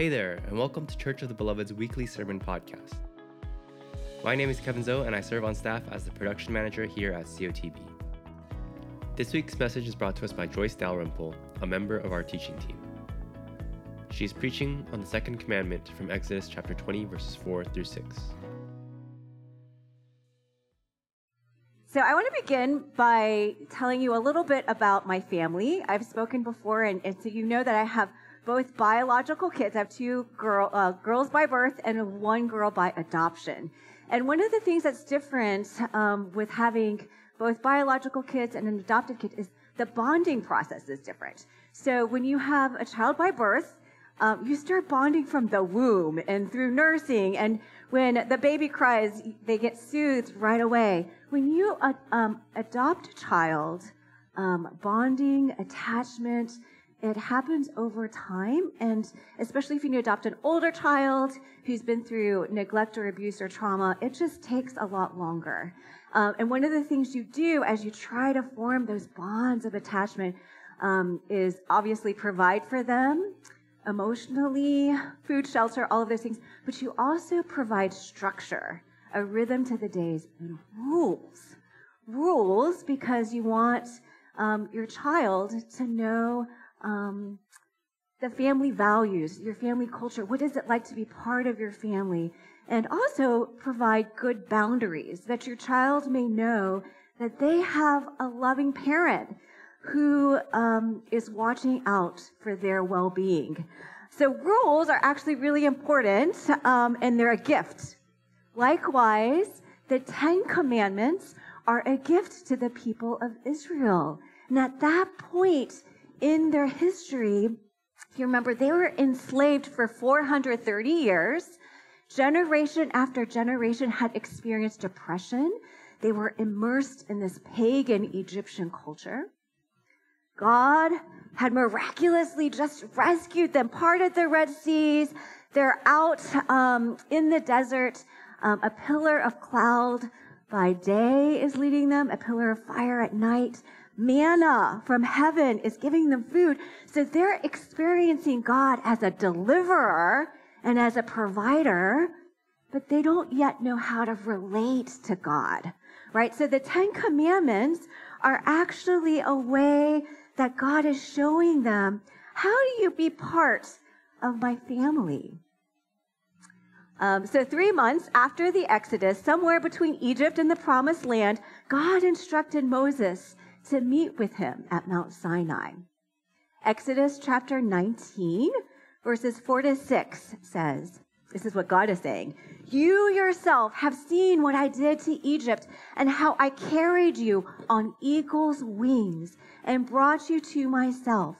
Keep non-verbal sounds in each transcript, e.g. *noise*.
Hey there, and welcome to Church of the Beloved's weekly sermon podcast. My name is Kevin Zoe, and I serve on staff as the production manager here at COTB. This week's message is brought to us by Joyce Dalrymple, a member of our teaching team. She is preaching on the second commandment from Exodus chapter 20, verses 4 through 6. So, I want to begin by telling you a little bit about my family. I've spoken before, and, and so you know that I have both biological kids. I have two girl, uh, girls by birth and one girl by adoption. And one of the things that's different um, with having both biological kids and an adopted kid is the bonding process is different. So when you have a child by birth, um, you start bonding from the womb and through nursing. And when the baby cries, they get soothed right away. When you uh, um, adopt a child, um, bonding, attachment, it happens over time, and especially if you adopt an older child who's been through neglect or abuse or trauma, it just takes a lot longer. Um, and one of the things you do as you try to form those bonds of attachment um, is obviously provide for them emotionally, food, shelter, all of those things, but you also provide structure, a rhythm to the days, and rules. Rules because you want um, your child to know um, the family values, your family culture. What is it like to be part of your family? And also provide good boundaries that your child may know that they have a loving parent who um, is watching out for their well being. So, rules are actually really important um, and they're a gift. Likewise, the Ten Commandments are a gift to the people of Israel. And at that point, in their history, you remember, they were enslaved for 430 years. Generation after generation had experienced oppression. They were immersed in this pagan Egyptian culture. God had miraculously just rescued them, parted the Red Seas. They're out um, in the desert. Um, a pillar of cloud by day is leading them, a pillar of fire at night manna from heaven is giving them food. So they're experiencing God as a deliverer and as a provider, but they don't yet know how to relate to God, right? So the Ten Commandments are actually a way that God is showing them how do you be part of my family? Um, so, three months after the Exodus, somewhere between Egypt and the Promised Land, God instructed Moses to meet with him at Mount Sinai. Exodus chapter 19, verses 4 to 6 says, This is what God is saying. You yourself have seen what I did to Egypt and how I carried you on eagle's wings and brought you to myself.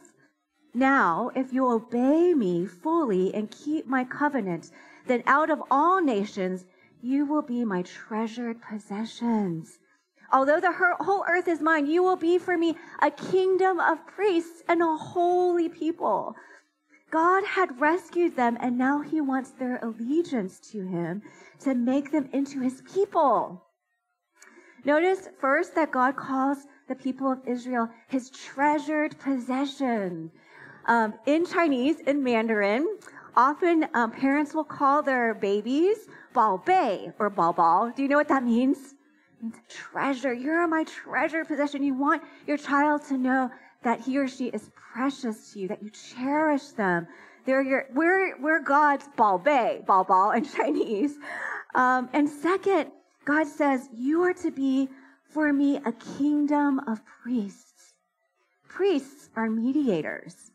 Now, if you obey me fully and keep my covenant, then out of all nations you will be my treasured possessions. Although the whole earth is mine, you will be for me a kingdom of priests and a holy people. God had rescued them, and now he wants their allegiance to him to make them into his people. Notice first that God calls the people of Israel his treasured possession. Um, in Chinese, in Mandarin, often um, parents will call their babies Bao Bei or Bao Bao. Do you know what that means? Treasure. You're my treasure possession. You want your child to know that he or she is precious to you, that you cherish them. They're your, we're, we're God's bao bei, balbal in *laughs* Chinese. Um, and second, God says, you are to be for me a kingdom of priests. Priests are mediators.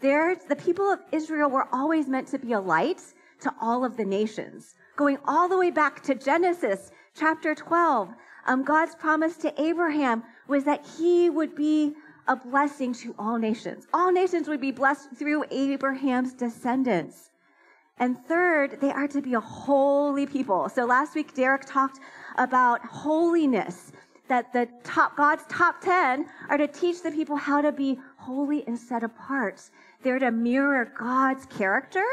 They're, the people of Israel were always meant to be a light to all of the nations, going all the way back to Genesis chapter 12, um, God's promise to Abraham was that he would be a blessing to all nations. All nations would be blessed through Abraham's descendants. And third, they are to be a holy people. So last week, Derek talked about holiness, that the top, God's top 10 are to teach the people how to be holy and set apart. They're to mirror God's character,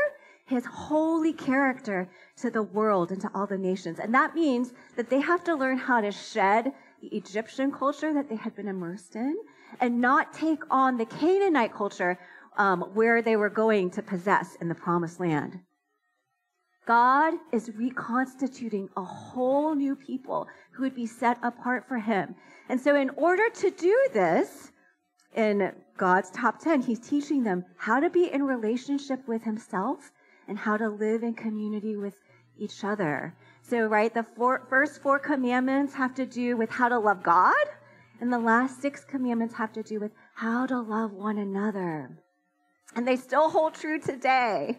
his holy character to the world and to all the nations. And that means that they have to learn how to shed the Egyptian culture that they had been immersed in and not take on the Canaanite culture um, where they were going to possess in the promised land. God is reconstituting a whole new people who would be set apart for him. And so, in order to do this, in God's top 10, he's teaching them how to be in relationship with himself and how to live in community with each other. So, right, the four, first four commandments have to do with how to love God, and the last six commandments have to do with how to love one another. And they still hold true today.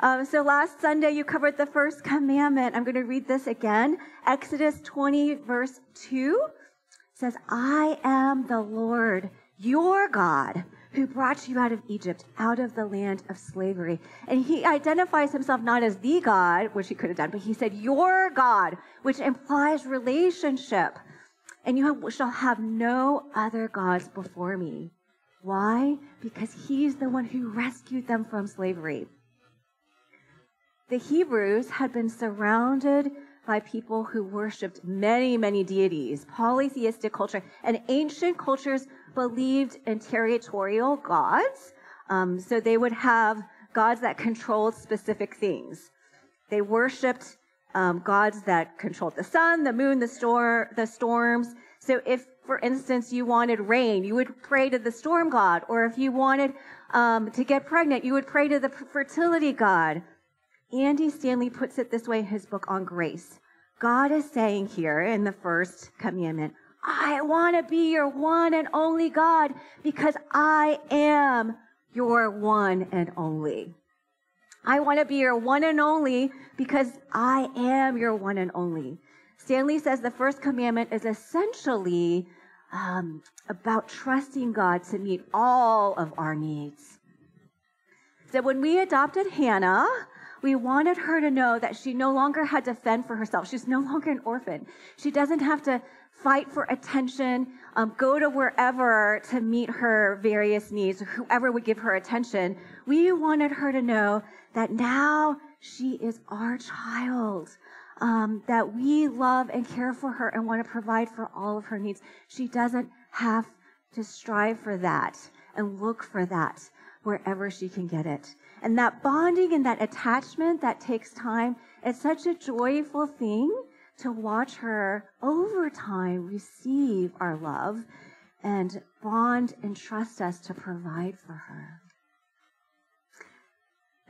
Um, so last Sunday, you covered the first commandment. I'm going to read this again. Exodus 20, verse 2 says, I am the Lord, your God, who brought you out of Egypt, out of the land of slavery. And he identifies himself not as the God, which he could have done, but he said, Your God, which implies relationship. And you shall have no other gods before me. Why? Because he's the one who rescued them from slavery. The Hebrews had been surrounded by people who worshiped many, many deities, polytheistic culture, and ancient cultures believed in territorial gods. Um, so they would have gods that controlled specific things. They worshipped um, gods that controlled the sun, the moon, the, stor- the storms. So if, for instance, you wanted rain, you would pray to the storm god. Or if you wanted um, to get pregnant, you would pray to the fertility god. Andy Stanley puts it this way in his book on grace. God is saying here in the first commandment, I want to be your one and only God because I am your one and only. I want to be your one and only because I am your one and only. Stanley says the first commandment is essentially um, about trusting God to meet all of our needs. So when we adopted Hannah, we wanted her to know that she no longer had to fend for herself. She's no longer an orphan. She doesn't have to fight for attention, um, go to wherever to meet her various needs, whoever would give her attention. We wanted her to know that now she is our child. Um, that we love and care for her and want to provide for all of her needs. She doesn't have to strive for that and look for that wherever she can get it. And that bonding and that attachment that takes time, it's such a joyful thing to watch her over time receive our love and bond and trust us to provide for her.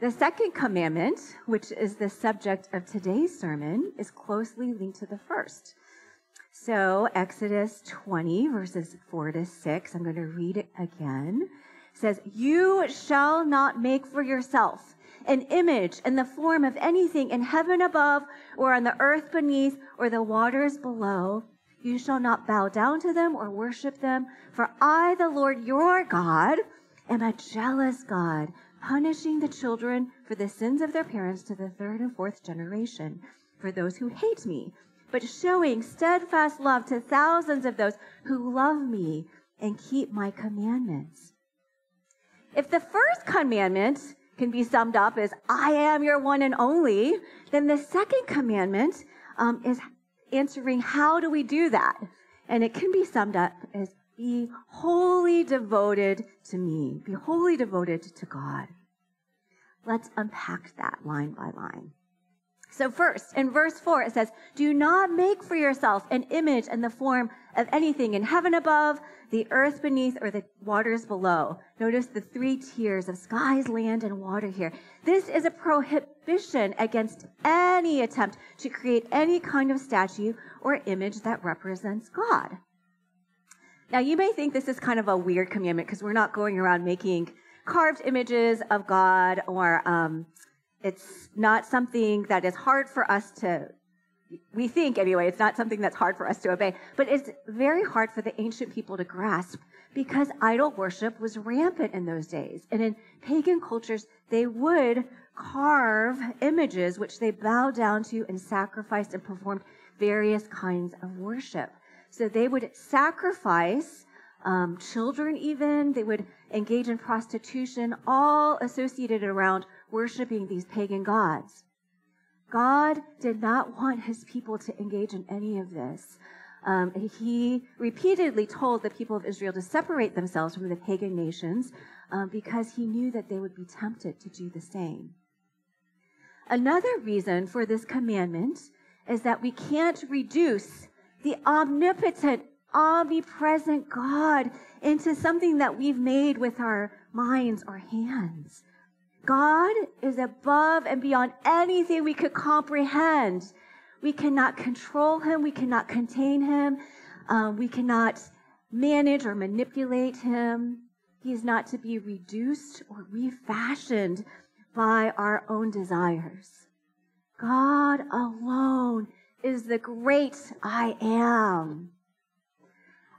The second commandment, which is the subject of today's sermon, is closely linked to the first. So, Exodus 20, verses 4 to 6, I'm going to read it again. Says, You shall not make for yourself an image in the form of anything in heaven above or on the earth beneath or the waters below. You shall not bow down to them or worship them, for I, the Lord your God, am a jealous God, punishing the children for the sins of their parents to the third and fourth generation, for those who hate me, but showing steadfast love to thousands of those who love me and keep my commandments. If the first commandment can be summed up as, I am your one and only, then the second commandment um, is answering, how do we do that? And it can be summed up as, be wholly devoted to me, be wholly devoted to God. Let's unpack that line by line. So, first, in verse 4, it says, Do not make for yourself an image in the form of anything in heaven above, the earth beneath, or the waters below. Notice the three tiers of skies, land, and water here. This is a prohibition against any attempt to create any kind of statue or image that represents God. Now, you may think this is kind of a weird commandment because we're not going around making carved images of God or um, it's not something that is hard for us to, we think anyway, it's not something that's hard for us to obey, but it's very hard for the ancient people to grasp because idol worship was rampant in those days. And in pagan cultures, they would carve images which they bowed down to and sacrificed and performed various kinds of worship. So they would sacrifice um, children, even. They would engage in prostitution, all associated around worshiping these pagan gods. God did not want his people to engage in any of this. Um, he repeatedly told the people of Israel to separate themselves from the pagan nations um, because he knew that they would be tempted to do the same. Another reason for this commandment is that we can't reduce the omnipotent, omnipresent God into something that we've made with our minds or hands. God is above and beyond anything we could comprehend. We cannot control him. We cannot contain him. Um, we cannot manage or manipulate him. He is not to be reduced or refashioned by our own desires. God alone is the great I am.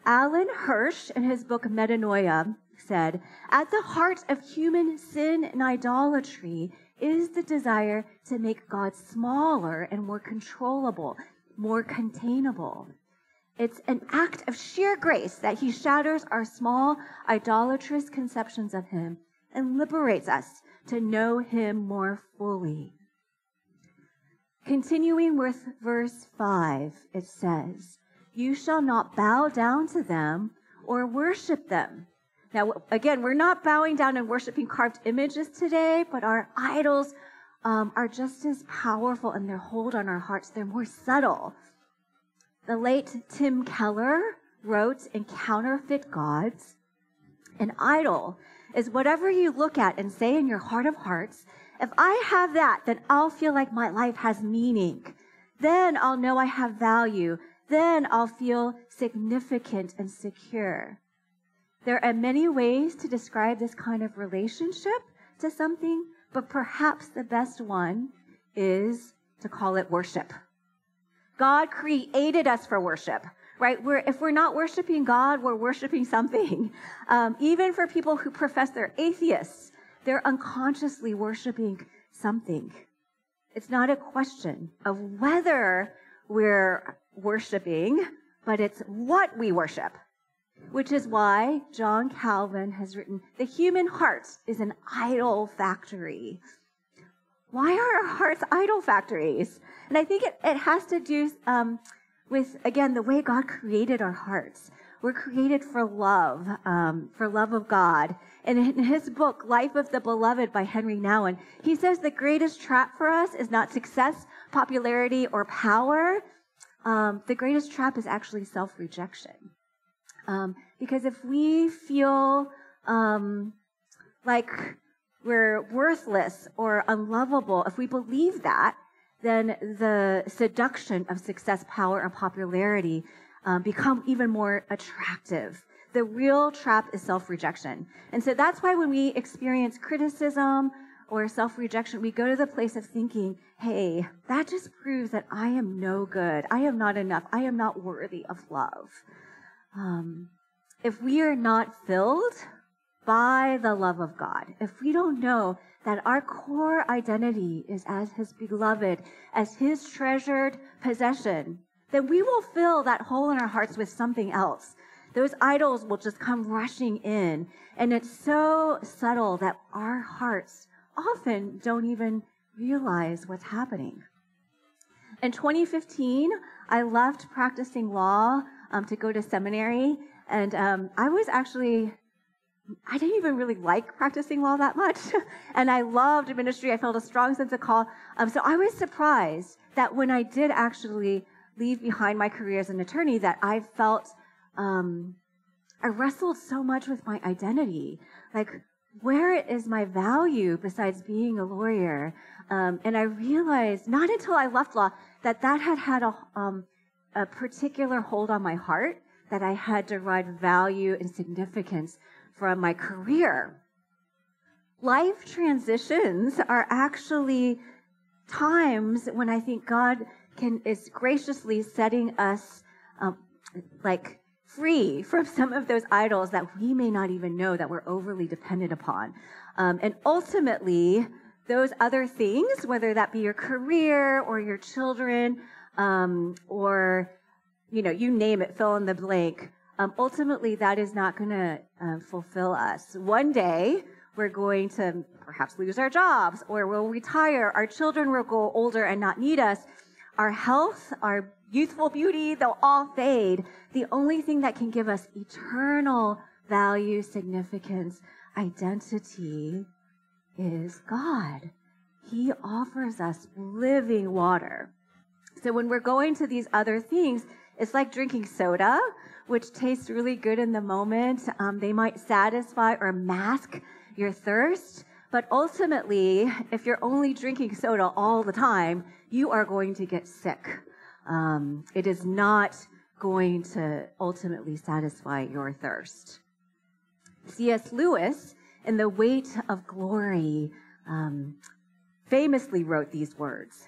Alan Hirsch, in his book Metanoia, said, At the heart of human sin and idolatry is the desire to make God smaller and more controllable, more containable. It's an act of sheer grace that he shatters our small, idolatrous conceptions of him and liberates us to know him more fully. Continuing with verse 5, it says, You shall not bow down to them or worship them. Now, again, we're not bowing down and worshiping carved images today, but our idols um, are just as powerful in their hold on our hearts. They're more subtle. The late Tim Keller wrote in Counterfeit Gods An idol is whatever you look at and say in your heart of hearts, if I have that, then I'll feel like my life has meaning. Then I'll know I have value. Then I'll feel significant and secure. There are many ways to describe this kind of relationship to something, but perhaps the best one is to call it worship. God created us for worship, right? We're, if we're not worshiping God, we're worshiping something. *laughs* Um, even for people who profess they're atheists, they're unconsciously worshiping something. It's not a question of whether we're worshiping, but it's what we worship which is why John Calvin has written, The human heart is an idol factory. Why are our hearts idol factories? And I think it, it has to do um, with, again, the way God created our hearts. We're created for love, um, for love of God. And in his book, Life of the Beloved by Henri Nouwen, he says the greatest trap for us is not success, popularity, or power. Um, the greatest trap is actually self rejection. Um, because if we feel um, like we're worthless or unlovable, if we believe that, then the seduction of success, power, and popularity um, become even more attractive. The real trap is self-rejection. And so that's why when we experience criticism or self-rejection, we go to the place of thinking, hey, that just proves that I am no good. I am not enough. I am not worthy of love. Um, if we are not filled by the love of God, if we don't know that our core identity is as His beloved, as His treasured possession, then we will fill that hole in our hearts with something else. Those idols will just come rushing in. And it's so subtle that our hearts often don't even realize what's happening. In 2015, I left practicing law um, to go to seminary. And um, I was actually, I didn't even really like practicing law that much. *laughs* and I loved ministry. I felt a strong sense of call. Um, so I was surprised that when I did actually leave behind my career as an attorney, that I felt, um, I wrestled so much with my identity. Like, where is my value besides being a lawyer? Um, and I realized not until I left law that that had had a, um, a particular hold on my heart that I had derived value and significance from my career. Life transitions are actually times when I think God can is graciously setting us um, like free *laughs* from some of those idols that we may not even know that we're overly dependent upon. Um, and ultimately, those other things, whether that be your career or your children um, or you know, you name it, fill in the blank. Um, ultimately, that is not going to uh, fulfill us. One day, we're going to perhaps lose our jobs or we'll retire. Our children will grow older and not need us. Our health, our youthful beauty, they'll all fade. The only thing that can give us eternal value, significance, identity is God. He offers us living water. So when we're going to these other things, it's like drinking soda, which tastes really good in the moment. Um, they might satisfy or mask your thirst. But ultimately, if you're only drinking soda all the time, you are going to get sick. Um, it is not going to ultimately satisfy your thirst. C.S. Lewis, in The Weight of Glory, um, famously wrote these words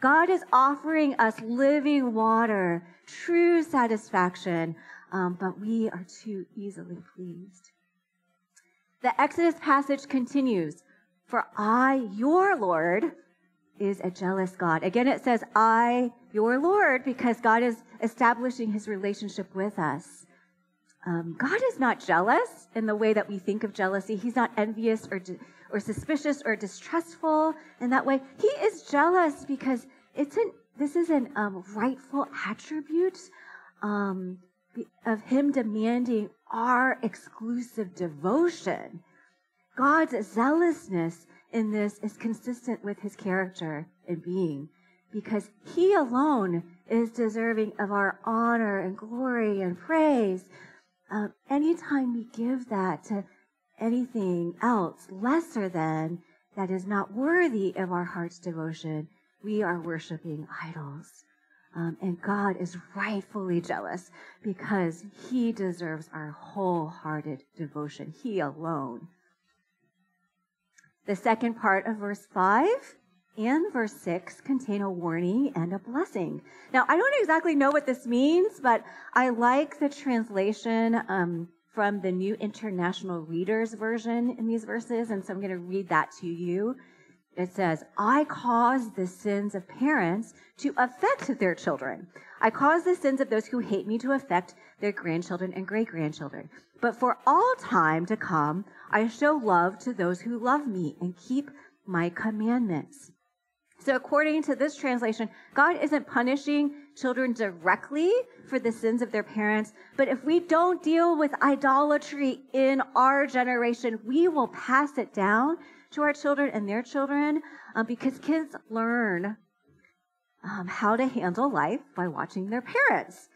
God is offering us living water, true satisfaction, um, but we are too easily pleased. The Exodus passage continues For I, your Lord, is a jealous God. Again, it says, I, your Lord, because God is establishing his relationship with us. Um, God is not jealous in the way that we think of jealousy. He's not envious or or suspicious or distrustful in that way. He is jealous because it's an, this is an um, rightful attribute um, of him demanding our exclusive devotion. God's zealousness in this is consistent with his character and being because he alone is deserving of our honor and glory and praise. Um, anytime we give that to anything else lesser than that is not worthy of our heart's devotion, we are worshiping idols. Um, and God is rightfully jealous because he deserves our wholehearted devotion, he alone. The second part of verse 5 and verse 6 contain a warning and a blessing. Now, I don't exactly know what this means, but I like the translation um, from the New International Reader's Version in these verses, and so I'm going to read that to you. It says, I cause the sins of parents to affect their children. I cause the sins of those who hate me to affect their grandchildren and great grandchildren. But for all time to come, I show love to those who love me and keep my commandments. So, according to this translation, God isn't punishing children directly for the sins of their parents, but if we don't deal with idolatry in our generation, we will pass it down to our children and their children um, because kids learn um, how to handle life by watching their parents.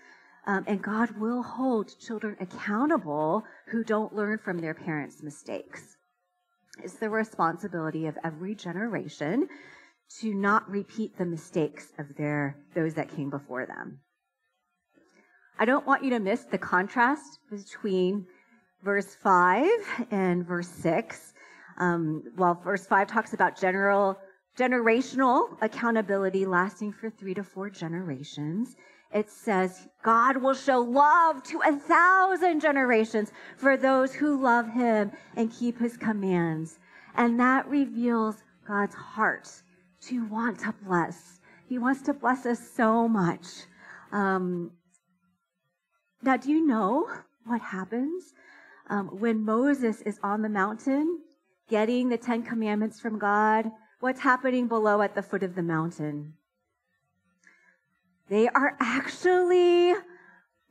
Um, and God will hold children accountable who don't learn from their parents' mistakes. It's the responsibility of every generation to not repeat the mistakes of their those that came before them. I don't want you to miss the contrast between verse 5 and verse 6. Um, while verse 5 talks about general generational accountability lasting for three to four generations, it says, God will show love to a thousand generations for those who love him and keep his commands. And that reveals God's heart to want to bless. He wants to bless us so much. Um, now, do you know what happens um, when Moses is on the mountain getting the Ten Commandments from God? What's happening below at the foot of the mountain? They are actually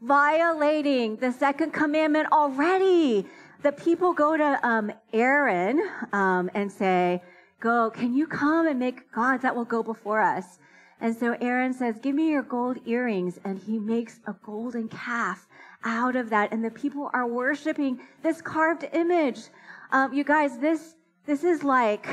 violating the second commandment already. The people go to um, Aaron um, and say, Go, can you come and make gods that will go before us? And so Aaron says, Give me your gold earrings. And he makes a golden calf out of that. And the people are worshiping this carved image. Um, you guys, this, this is like,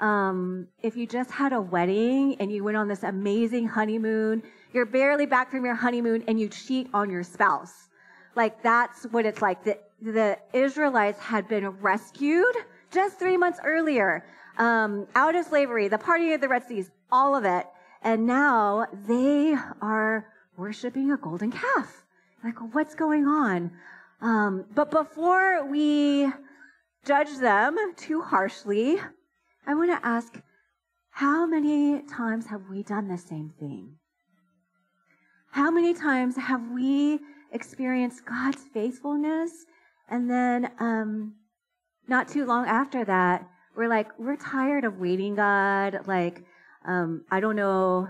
um, if you just had a wedding and you went on this amazing honeymoon, you're barely back from your honeymoon and you cheat on your spouse. Like that's what it's like. The, the Israelites had been rescued just three months earlier um, out of slavery, the party of the Red Seas, all of it. And now they are worshiping a golden calf. Like, what's going on? Um, but before we judge them too harshly, I want to ask how many times have we done the same thing? How many times have we experienced God's faithfulness and then um, not too long after that, we're like, we're tired of waiting, God. Like, um, I don't know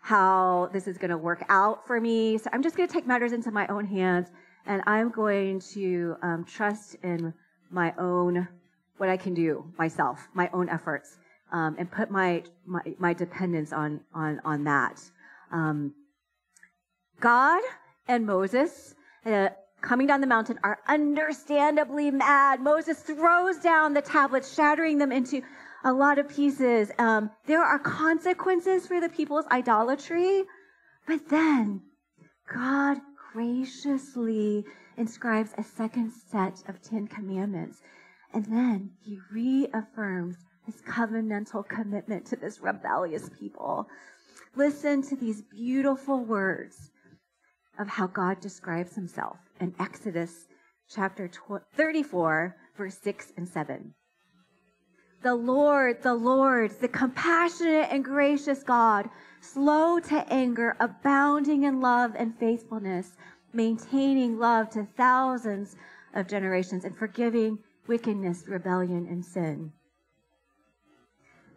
how this is going to work out for me. So I'm just going to take matters into my own hands and I'm going to um, trust in my own, what I can do myself, my own efforts, um, and put my, my, my, dependence on, on, on that. Um, God and Moses uh, coming down the mountain are understandably mad. Moses throws down the tablets, shattering them into a lot of pieces. Um, there are consequences for the people's idolatry, but then God graciously inscribes a second set of Ten Commandments. And then he reaffirms his covenantal commitment to this rebellious people. Listen to these beautiful words of how God describes himself in Exodus chapter 34, verse 6 and 7. The Lord, the Lord, the compassionate and gracious God, slow to anger, abounding in love and faithfulness, maintaining love to thousands of generations, and forgiving wickedness, rebellion, and sin.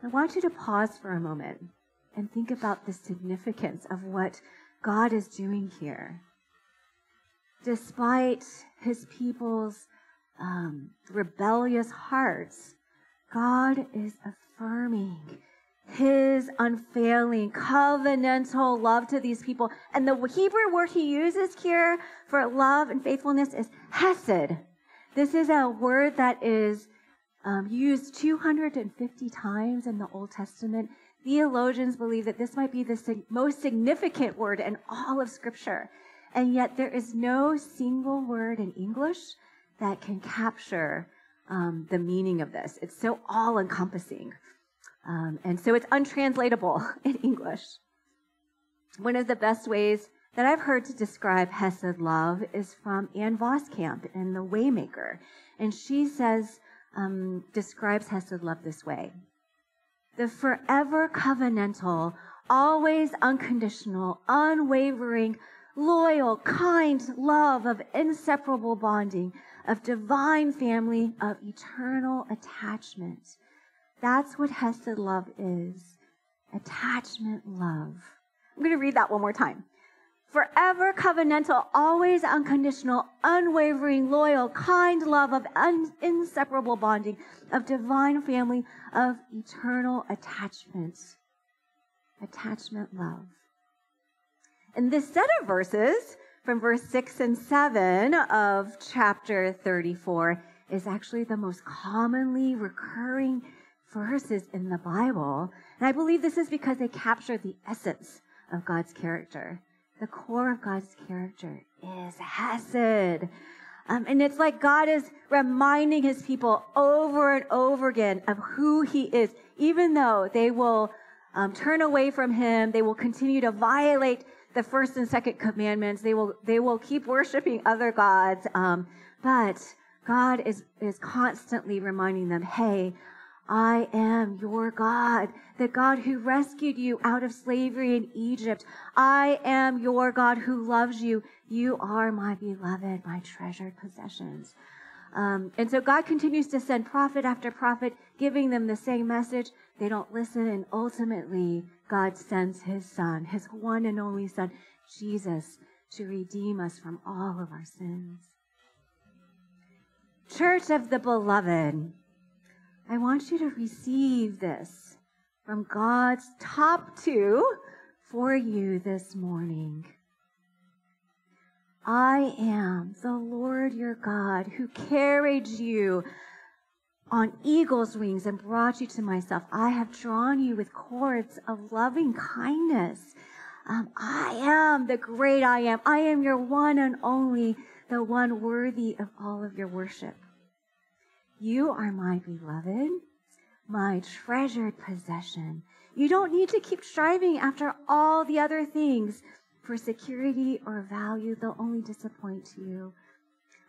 I want you to pause for a moment and think about the significance of what God is doing here. Despite his people's um, rebellious hearts, God is affirming his unfailing covenantal love to these people. And the Hebrew word he uses here for love and faithfulness is hesed. This is a word that is um, used 250 times in the Old Testament. Theologians believe that this might be the sig- most significant word in all of Scripture. And yet there is no single word in English that can capture um, the meaning of this. It's so all encompassing. Um, and so it's untranslatable *laughs* in English. One of the best ways that I've heard to describe Hesed love is from Ann Voskamp in The Waymaker. And she says, um, describes Hesed love this way the forever covenantal, always unconditional, unwavering, loyal, kind love of inseparable bonding, of divine family, of eternal attachment. That's what Hesed love is. Attachment love. I'm going to read that one more time forever covenantal, always unconditional, unwavering, loyal, kind love of un- inseparable bonding, of divine family, of eternal attachment. Attachment love. And this set of verses from verse 6 and 7 of chapter 34 is actually the most commonly recurring verses in the Bible. And I believe this is because they capture the essence of God's character the core of God's character is Hesed. Um, and it's like God is reminding his people over and over again of who he is, even though they will um, turn away from him, they will continue to violate the first and second commandments, they will, they will keep worshiping other gods. Um, but God is, is constantly reminding them, hey, I am your God, the God who rescued you out of slavery in Egypt. I am your God who loves you. You are my beloved, my treasured possessions. Um, and so God continues to send prophet after prophet, giving them the same message. They don't listen, and ultimately, God sends his son, his one and only son, Jesus, to redeem us from all of our sins. Church of the Beloved, I want you to receive this from God's top two for you this morning. I am the Lord your God who carried you on eagle's wings and brought you to myself. I have drawn you with cords of loving kindness. Um, I am the great I am. I am your one and only, the one worthy of all of your worship. You are my beloved, my treasured possession. You don't need to keep striving after all the other things for security or value, they'll only disappoint you.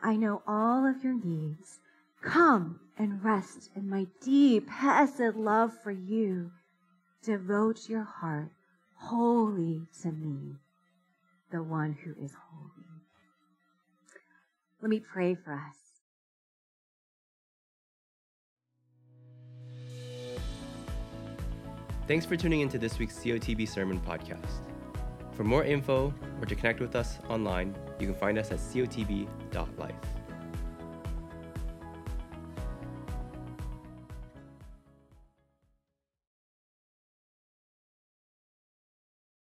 I know all of your needs. Come and rest in my deep, hesed love for you. Devote your heart wholly to me, the one who is holy. Let me pray for us. Thanks for tuning into this week's COTB Sermon Podcast. For more info or to connect with us online, you can find us at cotb.life.